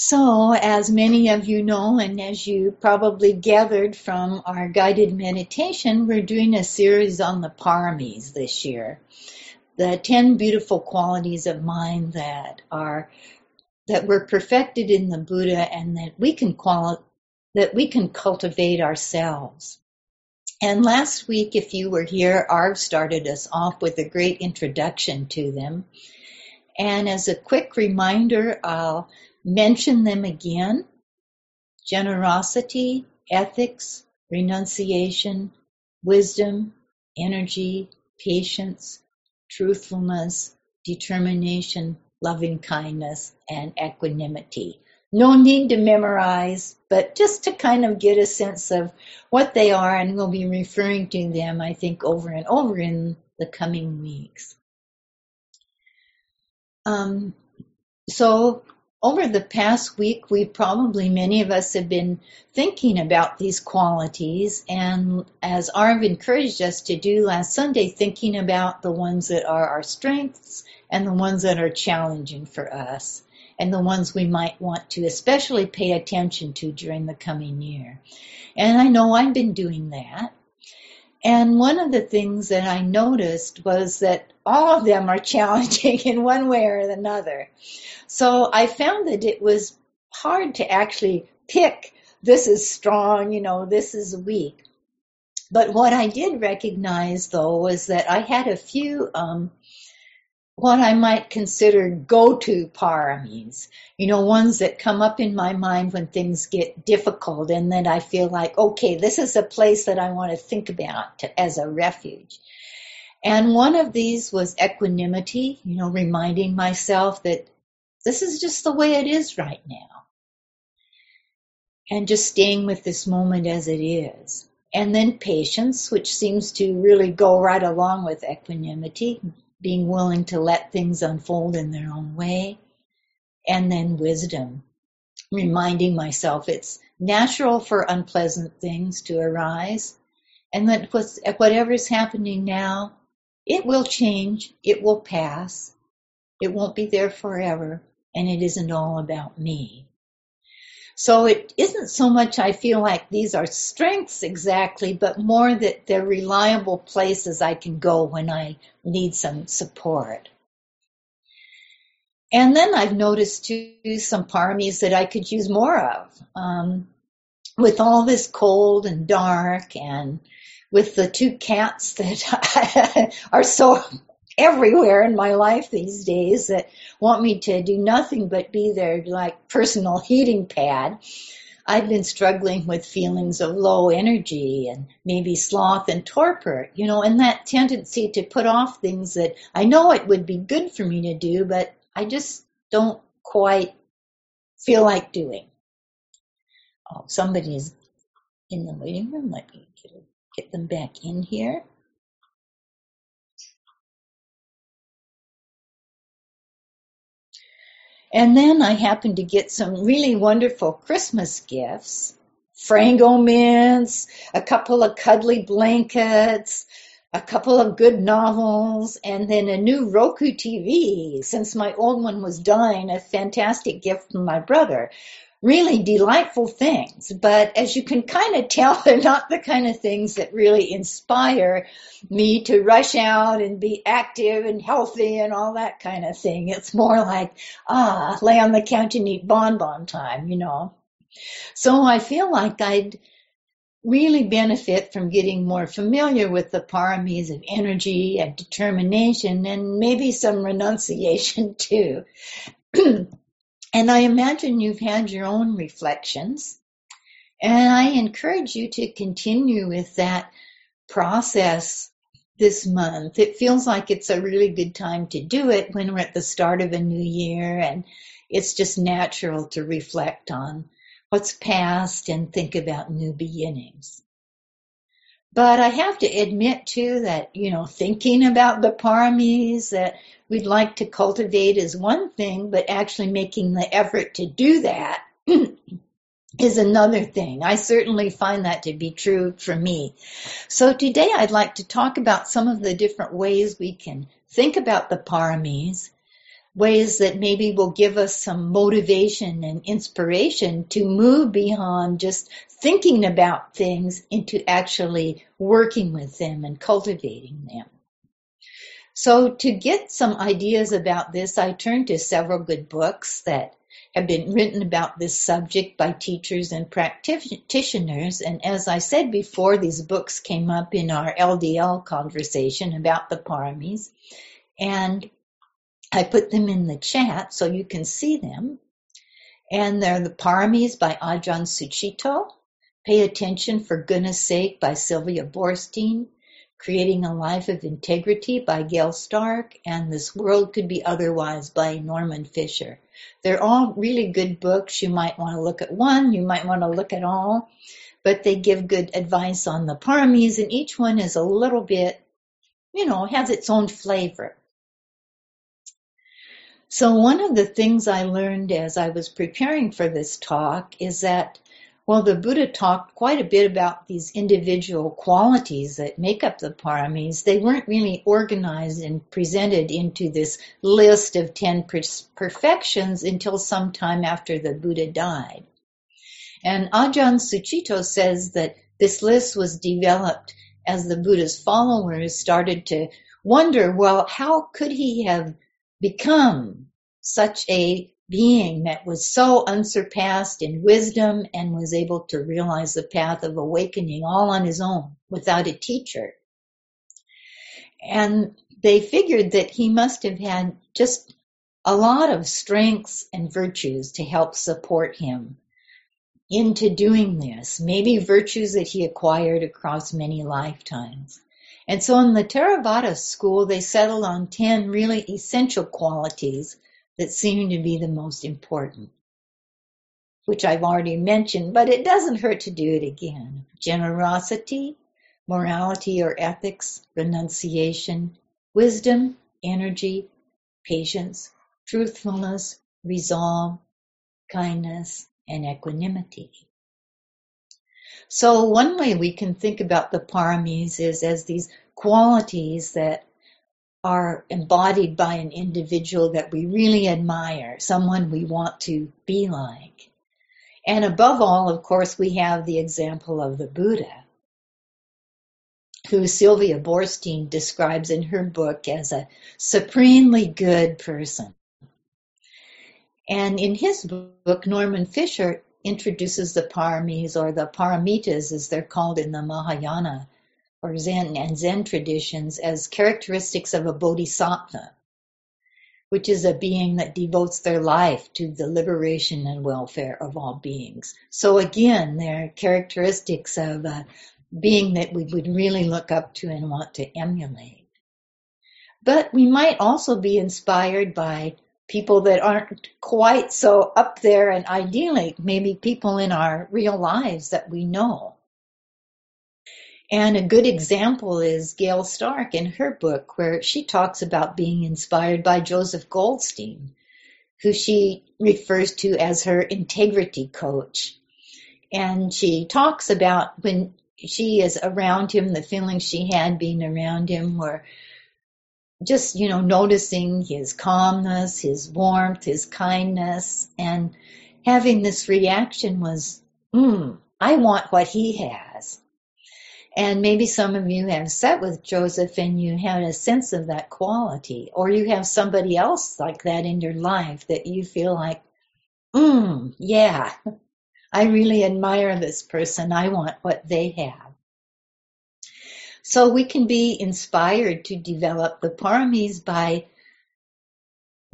So, as many of you know, and as you probably gathered from our guided meditation, we're doing a series on the paramis this year. The 10 beautiful qualities of mind that are, that were perfected in the Buddha and that we can quali- that we can cultivate ourselves. And last week, if you were here, Arv started us off with a great introduction to them. And as a quick reminder, I'll mention them again. Generosity, ethics, renunciation, wisdom, energy, patience, truthfulness, determination, loving kindness, and equanimity. No need to memorize, but just to kind of get a sense of what they are, and we'll be referring to them, I think, over and over in the coming weeks. Um, so over the past week, we probably, many of us have been thinking about these qualities. And as Arv encouraged us to do last Sunday, thinking about the ones that are our strengths and the ones that are challenging for us and the ones we might want to especially pay attention to during the coming year. And I know I've been doing that. And one of the things that I noticed was that all of them are challenging in one way or another. So I found that it was hard to actually pick this is strong, you know, this is weak. But what I did recognize though was that I had a few um, what I might consider go-to paramis, you know, ones that come up in my mind when things get difficult and then I feel like, okay, this is a place that I want to think about to, as a refuge. And one of these was equanimity, you know, reminding myself that this is just the way it is right now. And just staying with this moment as it is. And then patience, which seems to really go right along with equanimity, being willing to let things unfold in their own way, and then wisdom, reminding myself it's natural for unpleasant things to arise, and that whatever is happening now, it will change, it will pass, it won't be there forever, and it isn't all about me. So it isn't so much I feel like these are strengths exactly, but more that they're reliable places I can go when I need some support. And then I've noticed too some paramis that I could use more of. Um, with all this cold and dark and with the two cats that are so everywhere in my life these days that want me to do nothing but be their like personal heating pad. I've been struggling with feelings of low energy and maybe sloth and torpor, you know, and that tendency to put off things that I know it would be good for me to do, but I just don't quite feel like doing. Oh, somebody's in the waiting room. Let me get, get them back in here. And then I happened to get some really wonderful Christmas gifts. Frango mints, a couple of cuddly blankets, a couple of good novels, and then a new Roku TV since my old one was dying, a fantastic gift from my brother really delightful things, but as you can kind of tell, they're not the kind of things that really inspire me to rush out and be active and healthy and all that kind of thing. It's more like, ah, lay on the couch and eat bonbon time, you know. So I feel like I'd really benefit from getting more familiar with the paramis of energy and determination and maybe some renunciation too. And I imagine you've had your own reflections. And I encourage you to continue with that process this month. It feels like it's a really good time to do it when we're at the start of a new year and it's just natural to reflect on what's past and think about new beginnings. But I have to admit too that, you know, thinking about the paramis that we'd like to cultivate is one thing, but actually making the effort to do that is another thing. I certainly find that to be true for me. So today I'd like to talk about some of the different ways we can think about the paramis, ways that maybe will give us some motivation and inspiration to move beyond just thinking about things into actually working with them and cultivating them. So to get some ideas about this, I turned to several good books that have been written about this subject by teachers and practitioners. And as I said before, these books came up in our LDL conversation about the paramis. And I put them in the chat so you can see them. And they're the Paramis by Ajahn Sucitto, Pay Attention for Goodness Sake by Sylvia Boorstein, Creating a Life of Integrity by Gail Stark, and This World Could Be Otherwise by Norman Fischer. They're all really good books. You might want to look at one, you might want to look at all, but they give good advice on the paramis, and each one is a little bit, you know, has its own flavor. So one of the things I learned as I was preparing for this talk is that well, the Buddha talked quite a bit about these individual qualities that make up the paramis. They weren't really organized and presented into this list of 10 perfections until some time after the Buddha died. And Ajahn Sucitto says that this list was developed as the Buddha's followers started to wonder, well, how could he have become such a being that was so unsurpassed in wisdom and was able to realize the path of awakening all on his own without a teacher. And they figured that he must have had just a lot of strengths and virtues to help support him into doing this, maybe virtues that he acquired across many lifetimes. And so in the Theravada school, they settled on 10 really essential qualities that seem to be the most important, which I've already mentioned, but it doesn't hurt to do it again. Generosity, morality or ethics, renunciation, wisdom, energy, patience, truthfulness, resolve, kindness, and equanimity. So one way we can think about the paramis is as these qualities that are embodied by an individual that we really admire, someone we want to be like. And above all, of course, we have the example of the Buddha, who Sylvia Boorstein describes in her book as a supremely good person. And in his book, Norman Fischer introduces the paramis or the paramitas as they're called in the Mahayana or Zen and Zen traditions as characteristics of a bodhisattva, which is a being that devotes their life to the liberation and welfare of all beings. So again, they're characteristics of a being that we would really look up to and want to emulate. But we might also be inspired by people that aren't quite so up there and ideally maybe people in our real lives that we know and a good example is Gail Stark in her book, where she talks about being inspired by Joseph Goldstein, who she refers to as her integrity coach. And she talks about when she is around him, the feelings she had being around him were just, you know, noticing his calmness, his warmth, his kindness, and having this reaction was, hmm, I want what he has. And maybe some of you have sat with Joseph and you had a sense of that quality, or you have somebody else like that in your life that you feel like, mm, yeah, I really admire this person. I want what they have. So we can be inspired to develop the paramis by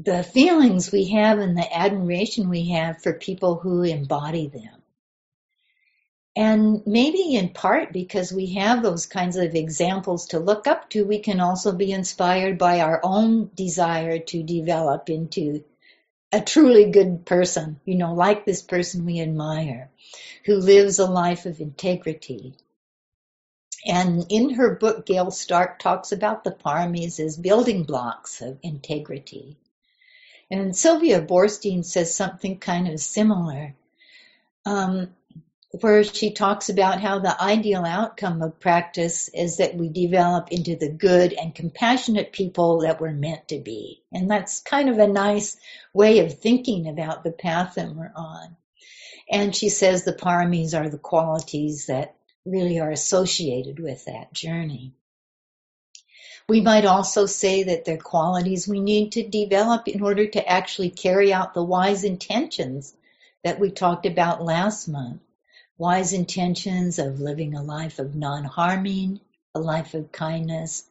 the feelings we have and the admiration we have for people who embody them. And maybe in part because we have those kinds of examples to look up to, we can also be inspired by our own desire to develop into a truly good person, you know, like this person we admire, who lives a life of integrity. And in her book, Gail Stark talks about the paramis as building blocks of integrity. And Sylvia Boorstein says something kind of similar. Um, where she talks about how the ideal outcome of practice is that we develop into the good and compassionate people that we're meant to be. And that's kind of a nice way of thinking about the path that we're on. And she says the paramis are the qualities that really are associated with that journey. We might also say that they're qualities we need to develop in order to actually carry out the wise intentions that we talked about last month wise intentions of living a life of non-harming, a life of kindness,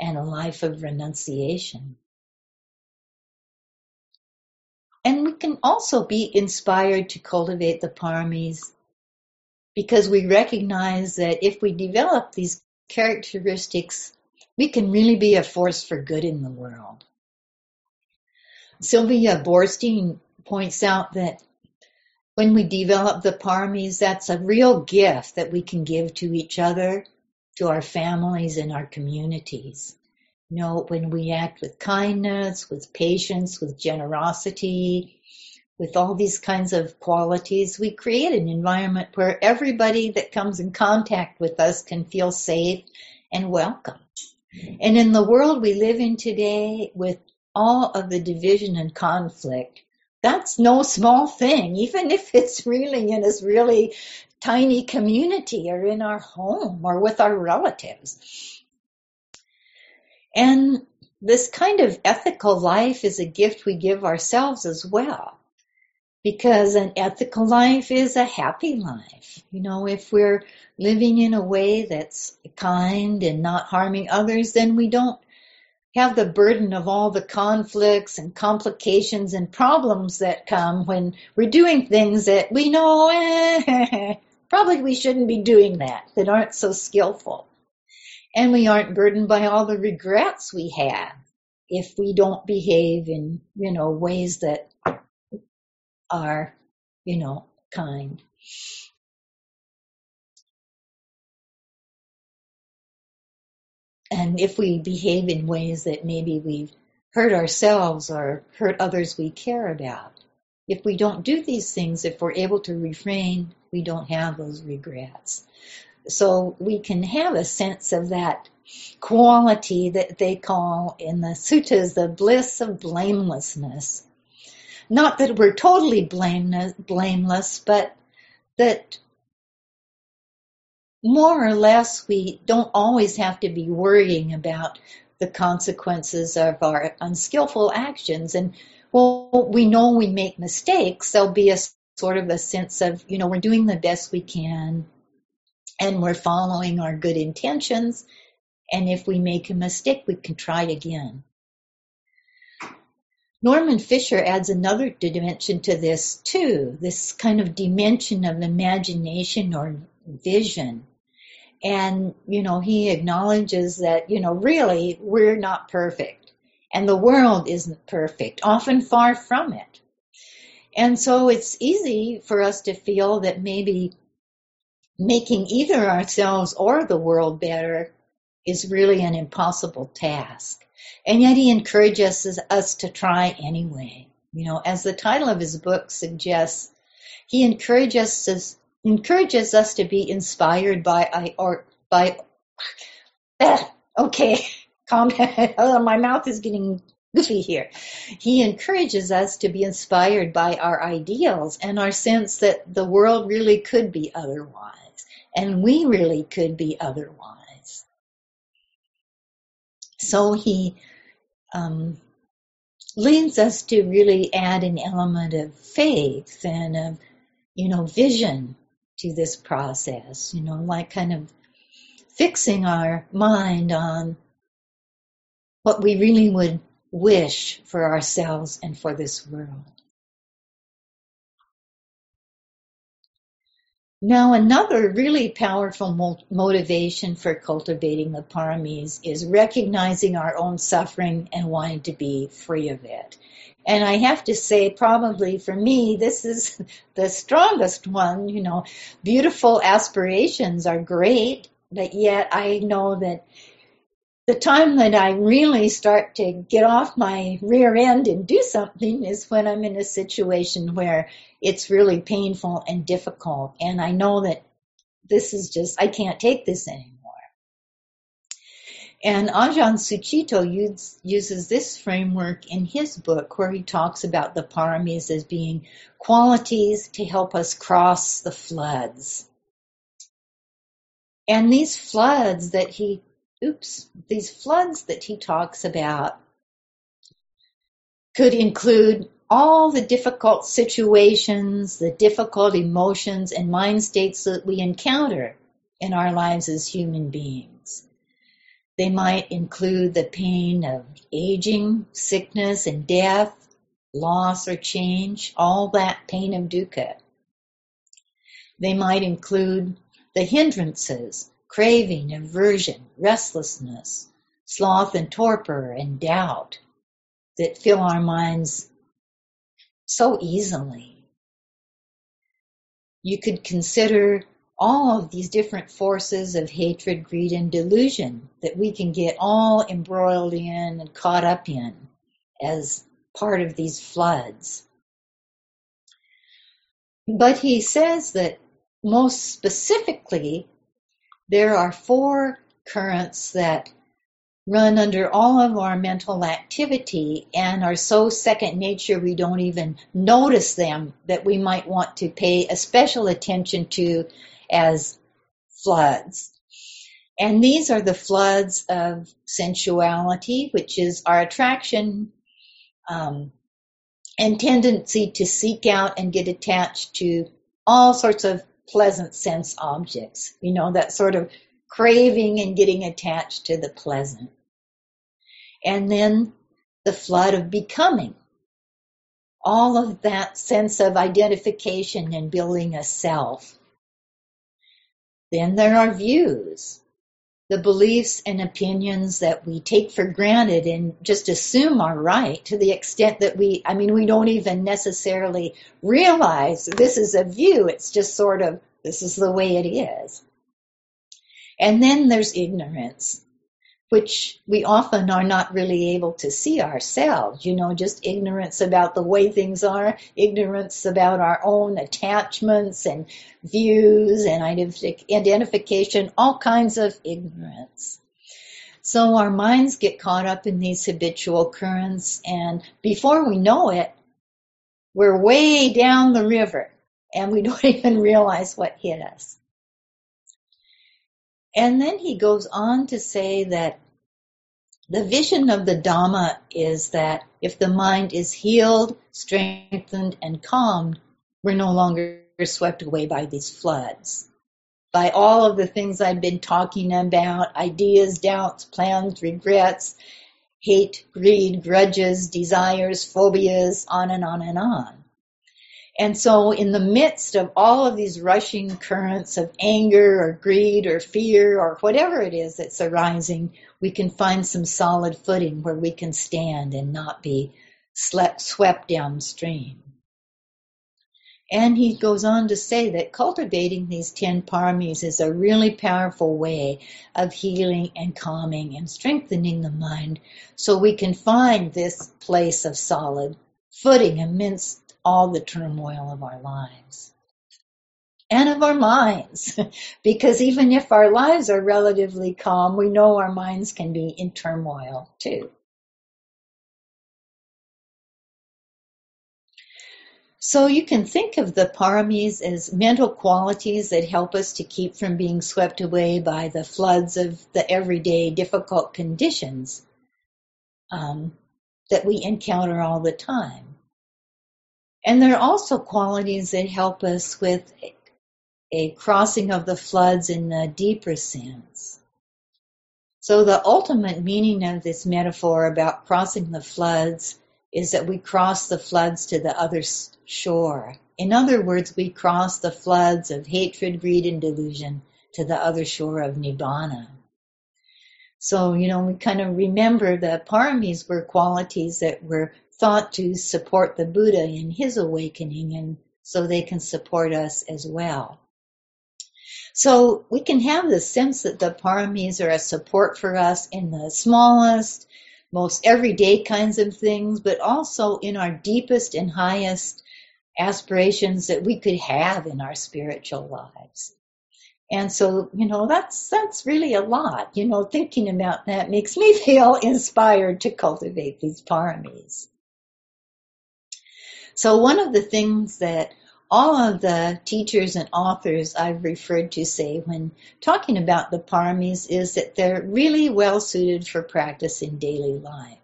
and a life of renunciation. And we can also be inspired to cultivate the paramis because we recognize that if we develop these characteristics, we can really be a force for good in the world. Sylvia Boorstein points out that when we develop the paramis, that's a real gift that we can give to each other, to our families and our communities. You know, when we act with kindness, with patience, with generosity, with all these kinds of qualities, we create an environment where everybody that comes in contact with us can feel safe and welcome. And in the world we live in today, with all of the division and conflict, that's no small thing, even if it's really in this really tiny community or in our home or with our relatives. And this kind of ethical life is a gift we give ourselves as well. Because an ethical life is a happy life. You know, if we're living in a way that's kind and not harming others, then we don't have the burden of all the conflicts and complications and problems that come when we're doing things that we know eh, probably we shouldn't be doing that, that aren't so skillful. And we aren't burdened by all the regrets we have if we don't behave in, you know, ways that are, you know, kind. And if we behave in ways that maybe we've hurt ourselves or hurt others we care about, if we don't do these things, if we're able to refrain, we don't have those regrets. So we can have a sense of that quality that they call in the suttas the bliss of blamelessness. Not that we're totally blameless, but that more or less we don't always have to be worrying about the consequences of our unskillful actions. And well, we know we make mistakes. There'll be a sort of a sense of, you know, we're doing the best we can and we're following our good intentions. And if we make a mistake, we can try again. Norman Fischer adds another dimension to this too, this kind of dimension of imagination or vision. And, you know, he acknowledges that, you know, really we're not perfect and the world isn't perfect, often far from it. And so it's easy for us to feel that maybe making either ourselves or the world better is really an impossible task. And yet he encourages us to try anyway. You know, as the title of his book suggests, he encourages us encourages us to be inspired by or by eh, okay calm oh, my mouth is getting goofy here. He encourages us to be inspired by our ideals and our sense that the world really could be otherwise. And we really could be otherwise so he um, leads us to really add an element of faith and of you know vision to this process, you know, like kind of fixing our mind on what we really would wish for ourselves and for this world. Now, another really powerful motivation for cultivating the paramis is recognizing our own suffering and wanting to be free of it. And I have to say, probably for me, this is the strongest one. You know, beautiful aspirations are great, but yet I know that the time that I really start to get off my rear end and do something is when I'm in a situation where it's really painful and difficult. And I know that this is just, I can't take this anymore. And Ajahn Sucitto use, uses this framework in his book where he talks about the paramis as being qualities to help us cross the floods. And these floods that he oops, these floods that he talks about could include all the difficult situations, the difficult emotions and mind states that we encounter in our lives as human beings. They might include the pain of aging, sickness and death, loss or change, all that pain of dukkha. They might include the hindrances craving, aversion, restlessness, sloth and torpor and doubt that fill our minds so easily. You could consider all of these different forces of hatred, greed, and delusion that we can get all embroiled in and caught up in as part of these floods. But he says that most specifically, there are four currents that run under all of our mental activity and are so second nature we don't even notice them that we might want to pay a special attention to as floods. And these are the floods of sensuality, which is our attraction um, and tendency to seek out and get attached to all sorts of pleasant sense objects. You know, that sort of craving and getting attached to the pleasant. And then the flood of becoming. All of that sense of identification and building a self. Then there are views, the beliefs and opinions that we take for granted and just assume are right to the extent that we, I mean, we don't even necessarily realize this is a view. It's just sort of, this is the way it is. And then there's ignorance, which we often are not really able to see ourselves, you know, just ignorance about the way things are, ignorance about our own attachments and views and identification, all kinds of ignorance. So our minds get caught up in these habitual currents and before we know it, we're way down the river and we don't even realize what hit us. And then he goes on to say that the vision of the Dhamma is that if the mind is healed, strengthened, and calmed, we're no longer swept away by these floods. By all of the things I've been talking about, ideas, doubts, plans, regrets, hate, greed, grudges, desires, phobias, on and on and on. And so in the midst of all of these rushing currents of anger or greed or fear or whatever it is that's arising, we can find some solid footing where we can stand and not be slept, swept downstream. And he goes on to say that cultivating these 10 paramis is a really powerful way of healing and calming and strengthening the mind so we can find this place of solid footing amidst all the turmoil of our lives and of our minds. because even if our lives are relatively calm, we know our minds can be in turmoil too. So you can think of the paramis as mental qualities that help us to keep from being swept away by the floods of the everyday difficult conditions um, that we encounter all the time. And there are also qualities that help us with a crossing of the floods in a deeper sense. So the ultimate meaning of this metaphor about crossing the floods is that we cross the floods to the other shore. In other words, we cross the floods of hatred, greed, and delusion to the other shore of Nibbana. So, you know, we kind of remember the paramis were qualities that were thought to support the Buddha in his awakening and so they can support us as well. So we can have the sense that the paramis are a support for us in the smallest, most everyday kinds of things, but also in our deepest and highest aspirations that we could have in our spiritual lives. And so, you know, that's, that's really a lot. You know, thinking about that makes me feel inspired to cultivate these paramis. So one of the things that all of the teachers and authors I've referred to say when talking about the paramis is that they're really well suited for practice in daily life.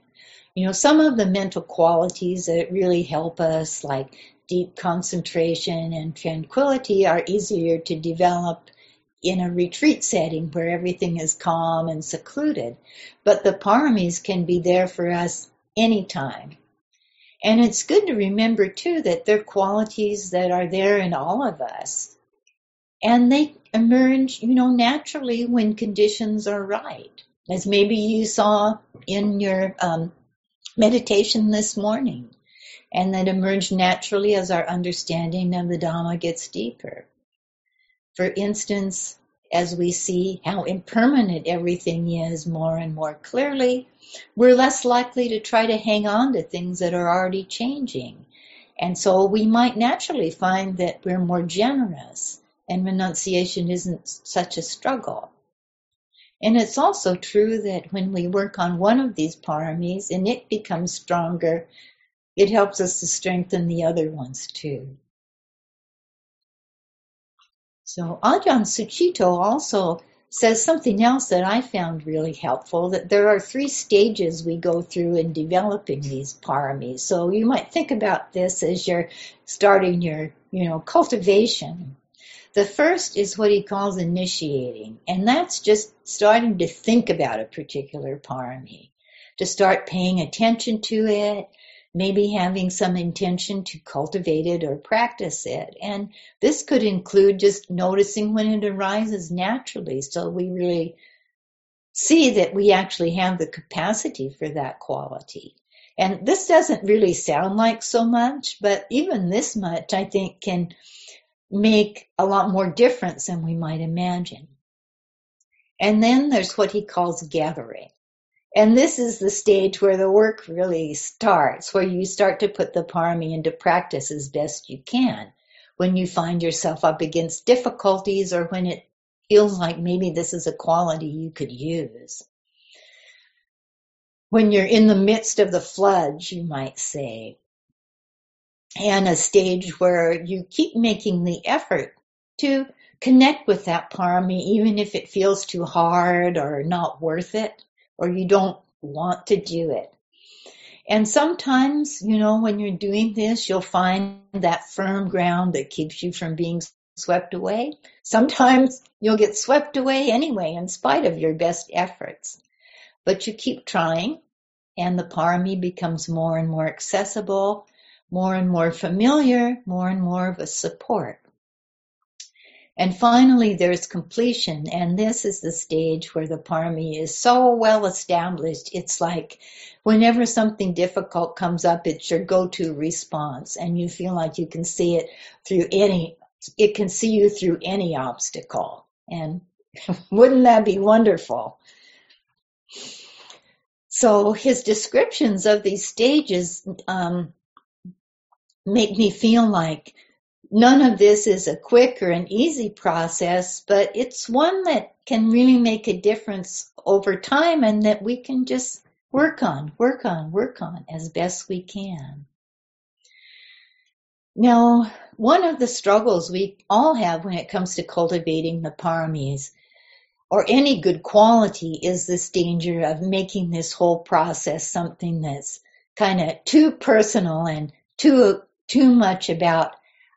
You know, some of the mental qualities that really help us, like deep concentration and tranquility, are easier to develop in a retreat setting where everything is calm and secluded. But the paramis can be there for us anytime. And it's good to remember too that they're qualities that are there in all of us. And they emerge, you know, naturally when conditions are right. As maybe you saw in your um, meditation this morning. And that emerge naturally as our understanding of the Dhamma gets deeper. For instance, as we see how impermanent everything is more and more clearly, we're less likely to try to hang on to things that are already changing. And so we might naturally find that we're more generous and renunciation isn't such a struggle. And it's also true that when we work on one of these paramis and it becomes stronger, it helps us to strengthen the other ones too. So Ajahn Sucitto also says something else that I found really helpful, that there are three stages we go through in developing these paramis. So you might think about this as you're starting your, you know, cultivation. The first is what he calls initiating, and that's just starting to think about a particular parami, to start paying attention to it, maybe having some intention to cultivate it or practice it. And this could include just noticing when it arises naturally. So we really see that we actually have the capacity for that quality. And this doesn't really sound like so much, but even this much I think can make a lot more difference than we might imagine. And then there's what he calls gathering. And this is the stage where the work really starts, where you start to put the parami into practice as best you can. When you find yourself up against difficulties or when it feels like maybe this is a quality you could use. When you're in the midst of the floods, you might say, and a stage where you keep making the effort to connect with that parami, even if it feels too hard or not worth it or you don't want to do it. And sometimes, you know, when you're doing this, you'll find that firm ground that keeps you from being swept away. Sometimes you'll get swept away anyway, in spite of your best efforts. But you keep trying, and the parami becomes more and more accessible, more and more familiar, more and more of a support. And finally, there's completion. And this is the stage where the parami is so well established. It's like whenever something difficult comes up, it's your go-to response. And you feel like you can see it through any, it can see you through any obstacle. And wouldn't that be wonderful? So his descriptions of these stages um, make me feel like none of this is a quick or an easy process, but it's one that can really make a difference over time and that we can just work on, work on, work on as best we can. Now, one of the struggles we all have when it comes to cultivating the paramis or any good quality is this danger of making this whole process something that's kind of too personal and too too much about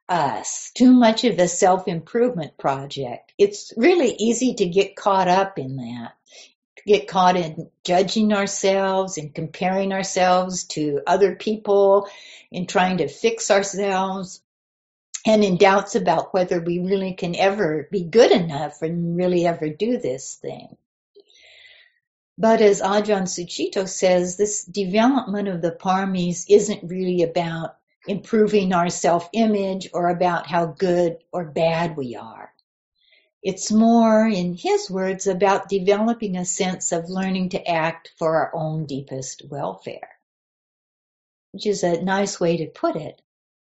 us, too much of a self-improvement project. It's really easy to get caught up in that, get caught in judging ourselves and comparing ourselves to other people in trying to fix ourselves and in doubts about whether we really can ever be good enough and really ever do this thing. But as Ajahn Sucitto says, this development of the paramis isn't really about improving our self image or about how good or bad we are. It's more, in his words, about developing a sense of learning to act for our own deepest welfare, which is a nice way to put it,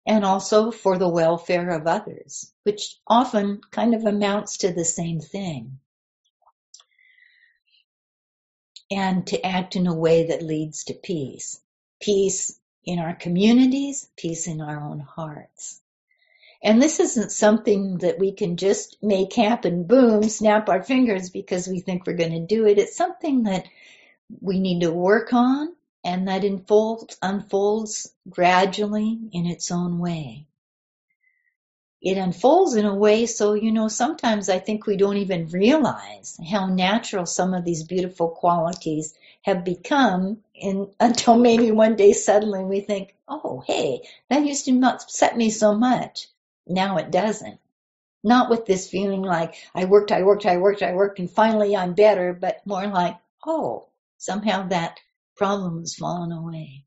and also for the welfare of others, which often kind of amounts to the same thing. And to act in a way that leads to peace. Peace in our communities, peace in our own hearts. And this isn't something that we can just make happen, boom, snap our fingers because we think we're going to do it. It's something that we need to work on and that unfolds, unfolds gradually in its own way. It unfolds in a way so, you know, sometimes I think we don't even realize how natural some of these beautiful qualities have become in, until maybe one day suddenly we think, oh, hey, that used to upset me so much. Now it doesn't. Not with this feeling like I worked, I worked, I worked, I worked, and finally I'm better, but more like, oh, somehow that problem has fallen away.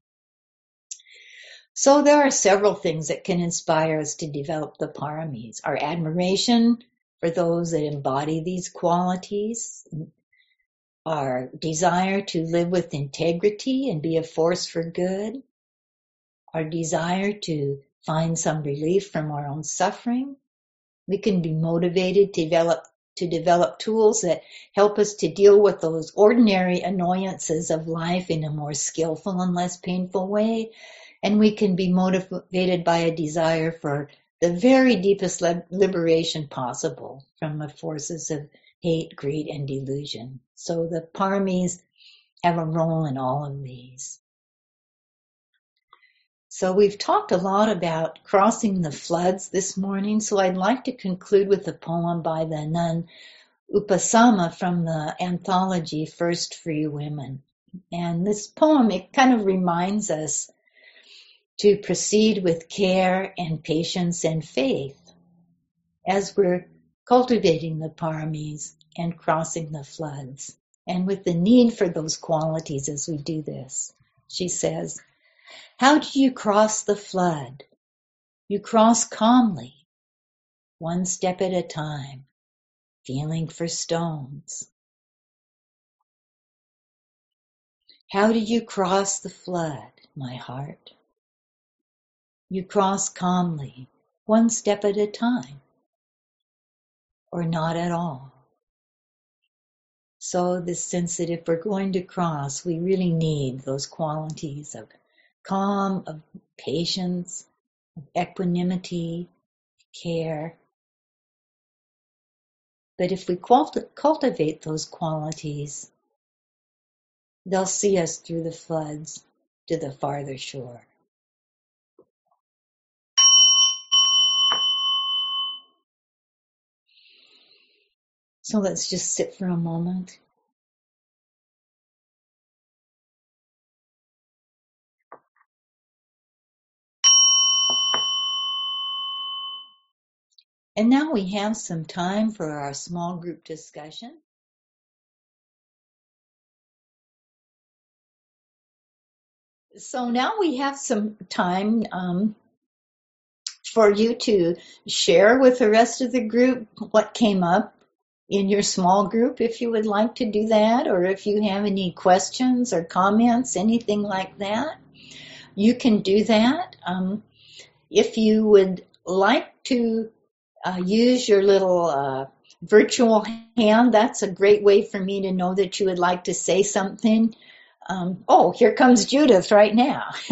So there are several things that can inspire us to develop the paramis. Our admiration for those that embody these qualities, our desire to live with integrity and be a force for good, our desire to find some relief from our own suffering. We can be motivated to develop to develop tools that help us to deal with those ordinary annoyances of life in a more skillful and less painful way. And we can be motivated by a desire for the very deepest liberation possible from the forces of hate, greed, and delusion. So the paramis have a role in all of these. So we've talked a lot about crossing the floods this morning, so I'd like to conclude with a poem by the nun Upasama from the anthology First Free Women. And this poem, it kind of reminds us to proceed with care and patience and faith as we're cultivating the paramis and crossing the floods, and with the need for those qualities as we do this. She says, how do you cross the flood? You cross calmly, one step at a time, feeling for stones. How do you cross the flood, my heart? You cross calmly, one step at a time, or not at all. So, this sense that if we're going to cross, we really need those qualities of calm, of patience, of equanimity, care. But if we cultivate those qualities, they'll see us through the floods to the farther shore. So let's just sit for a moment. And now we have some time for our small group discussion. So now we have some time um, for you to share with the rest of the group what came up in your small group if you would like to do that, or if you have any questions or comments, anything like that. You can do that. Um, if you would like to uh, use your little uh, virtual hand. That's a great way for me to know that you would like to say something. Um, oh, here comes Judith right now.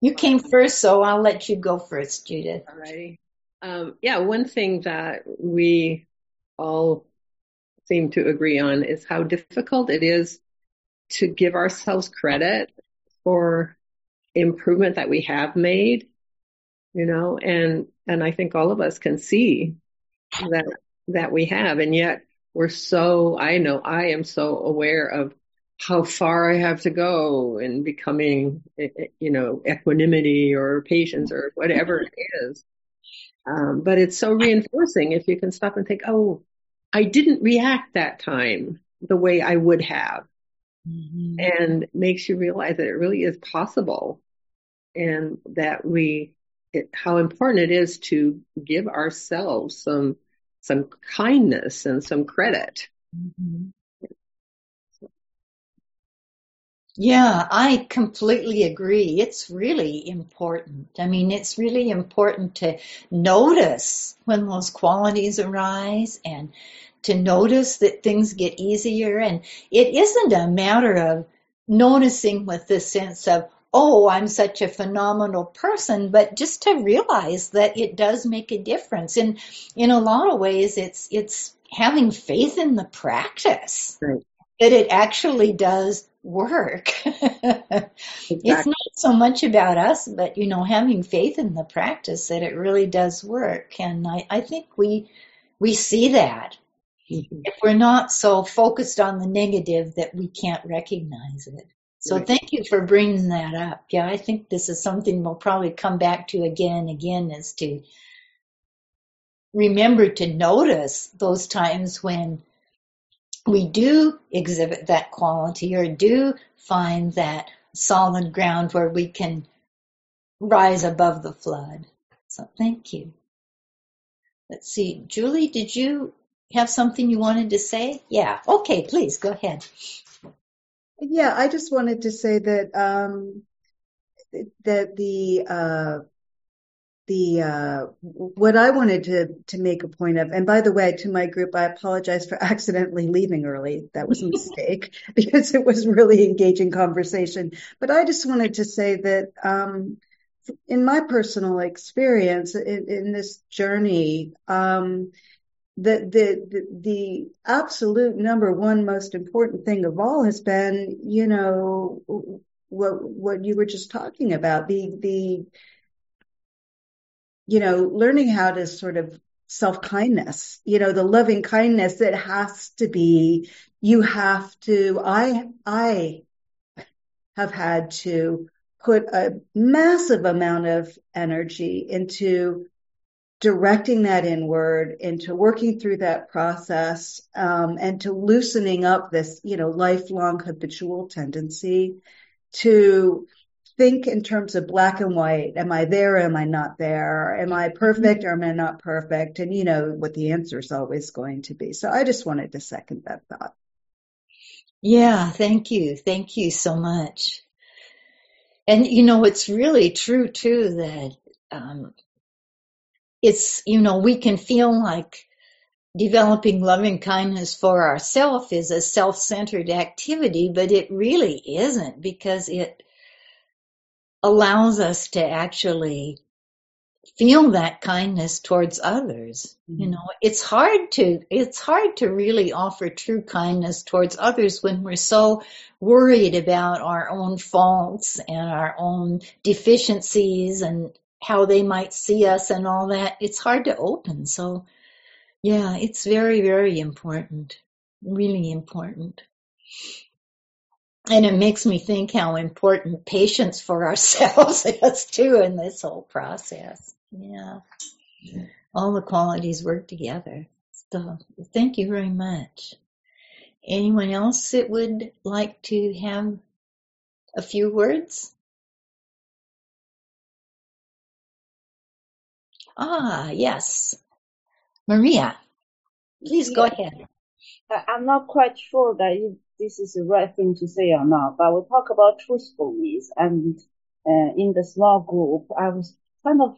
you came first, so I'll let you go first, Judith. Alrighty. Um, yeah, one thing that we all seem to agree on is how difficult it is to give ourselves credit for improvement that we have made you know, and, and I think all of us can see that, that we have. And yet we're so, I know I am so aware of how far I have to go in becoming, you know, equanimity or patience or whatever it is. Um, but it's so reinforcing if you can stop and think, oh, I didn't react that time the way I would have. Mm-hmm. And makes you realize that it really is possible and that we it, how important it is to give ourselves some some kindness and some credit. Mm-hmm. Yeah, I completely agree. It's really important. I mean, it's really important to notice when those qualities arise and to notice that things get easier. And it isn't a matter of noticing with the sense of, oh, I'm such a phenomenal person, but just to realize that it does make a difference. And in a lot of ways, it's, it's having faith in the practice. Right. That it actually does work. exactly. It's not so much about us, but you know, having faith in the practice that it really does work. And I, I think we we see that. Mm-hmm. If we're not so focused on the negative that we can't recognize it. So right. thank you for bringing that up. Yeah, I think this is something we'll probably come back to again and again is to remember to notice those times when we do exhibit that quality or do find that solid ground where we can rise above the flood. So thank you. Let's see. Julie, did you have something you wanted to say? Yeah. Okay, please go ahead. Yeah, I just wanted to say that um, that the uh, the uh, what I wanted to to make a point of, and by the way, to my group, I apologize for accidentally leaving early. That was a mistake because it was really engaging conversation. But I just wanted to say that um, in my personal experience in, in this journey, um, the, the the the absolute number one most important thing of all has been, you know, what what you were just talking about the the you know, learning how to sort of self kindness, you know, the loving kindness that has to be, you have to, I, I have had to put a massive amount of energy into directing that inward, into working through that process, um, and to loosening up this, you know, lifelong habitual tendency to think in terms of black and white. Am I there? Am I not there? Am I perfect or am I not perfect? And you know what the answer is always going to be. So I just wanted to second that thought. Yeah, thank you. Thank you so much. And you know, it's really true too that um, it's, you know, we can feel like developing loving kindness for ourselves is a self-centered activity, but it really isn't because it allows us to actually feel that kindness towards others. Mm-hmm. You know, it's hard to, it's hard to really offer true kindness towards others when we're so worried about our own faults and our own deficiencies and how they might see us and all that. It's hard to open. So yeah, it's very, very important. Really important. And it makes me think how important patience for ourselves is too in this whole process. Yeah. All the qualities work together. So thank you very much. Anyone else that would like to have a few words? Ah, yes. Maria, please go ahead. I'm not quite sure that this is the right thing to say or not, but we talk about truthfulness and uh, in the small group, I was kind of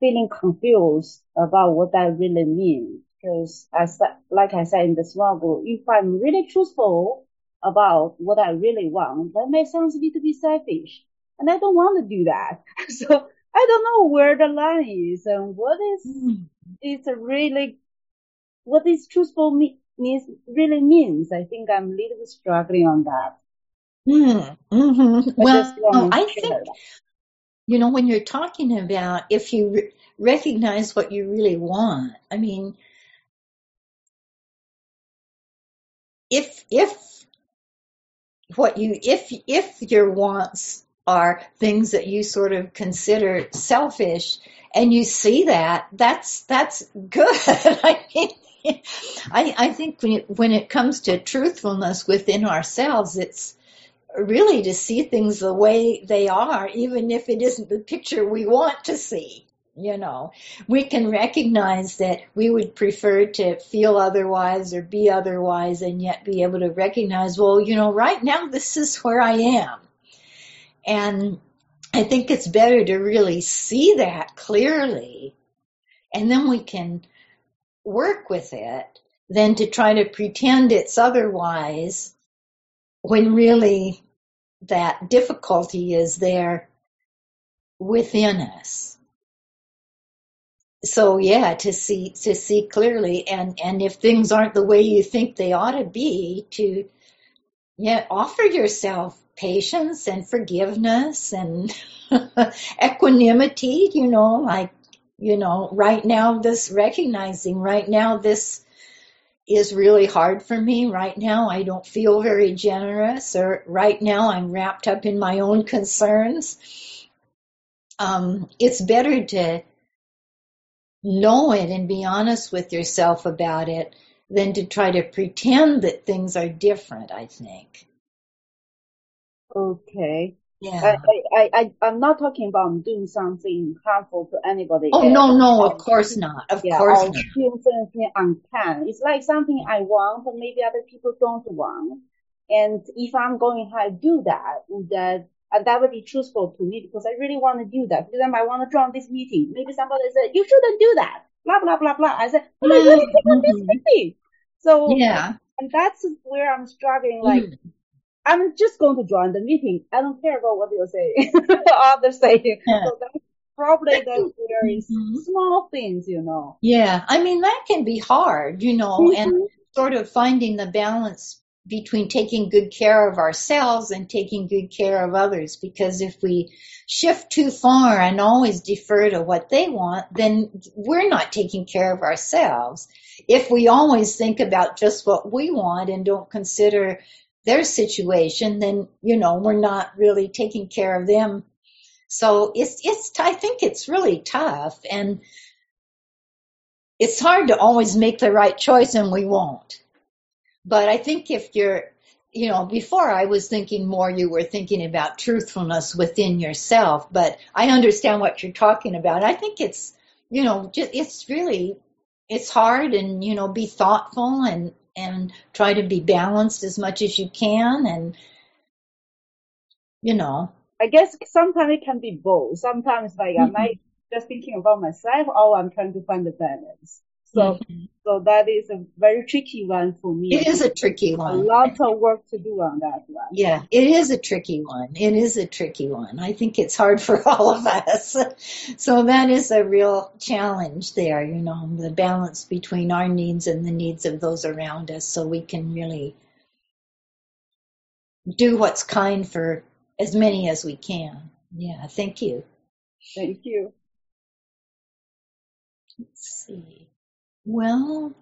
feeling confused about what that really means. Because as like I said in the small group, if I'm really truthful about what I really want, that may sound a little bit selfish. And I don't want to do that. so I don't know where the line is and what is, mm. it's really, what is truthful me, really means. I think I'm a little bit struggling on that. Mm, Well, I think you know when you're talking about if you re- recognize what you really want. I mean, if if what you if if your wants are things that you sort of consider selfish and you see that that's that's good i mean I, I think when it, when it comes to truthfulness within ourselves, it's really to see things the way they are, even if it isn't the picture we want to see. You know, we can recognize that we would prefer to feel otherwise or be otherwise and yet be able to recognize, well, you know, right now this is where I am. And I think it's better to really see that clearly and then we can work with it than to try to pretend it's otherwise when really that difficulty is there within us. So yeah, to see to see clearly and and if things aren't the way you think they ought to be to yeah, offer yourself patience and forgiveness and equanimity, you know, like you know, right now this recognizing right now this is really hard for me. Right now, I don't feel very generous, or right now, I'm wrapped up in my own concerns. Um, it's better to know it and be honest with yourself about it than to try to pretend that things are different, I think. Okay. Yeah. I, I, I, I'm not talking about doing something harmful to anybody. Oh, else. no, no, of course not. Of yeah, course or not. doing something unkind. It's like something I want, but maybe other people don't want. And if I'm going to do that, that and that would be truthful to me because I really want to do that. For example, I want to join this meeting. Maybe somebody said, you shouldn't do that. Blah, blah, blah, blah. I said, but I really want this Mhm. meeting. So, Yeah. and that's where I'm struggling. Like, Mm. I'm just going to join the meeting. I don't care about what you're saying, others say. Yeah. So that's probably that there is Mhm. small things, you know. Yeah. I mean, that can be hard, you know, Mhm. and sort of finding the balance between taking good care of ourselves and taking good care of others. Because if we shift too far and always defer to what they want, then we're not taking care of ourselves. If we always think about just what we want and don't consider their situation, then, you know, we're not really taking care of them. So it's, it's, I think it's really tough and it's hard to always make the right choice and we won't. But I think if you're, you know, before I was thinking more, you were thinking about truthfulness within yourself, but I understand what you're talking about. I think it's, you know, just, it's really, it's hard and, you know, be thoughtful and, and try to be balanced as much as you can and, you know, I guess sometimes it can be both. Sometimes like am I mm-hmm. just thinking about myself or I'm trying to find the balance. So Mhm. so that is a very tricky one for me. it is a tricky one. a lot of work to do on that one. Yeah, it is a tricky one. It is a tricky one. I think it's hard for all of us. So that is a real challenge there, you know, the balance between our needs and the needs of those around us so we can really do what's kind for as many as we can. Yeah, thank you. Thank you. Let's see. Well,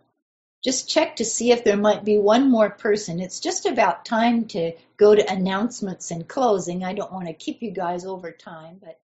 just check to see if there might be one more person. It's just about time to go to announcements and closing. I don't want to keep you guys over time, but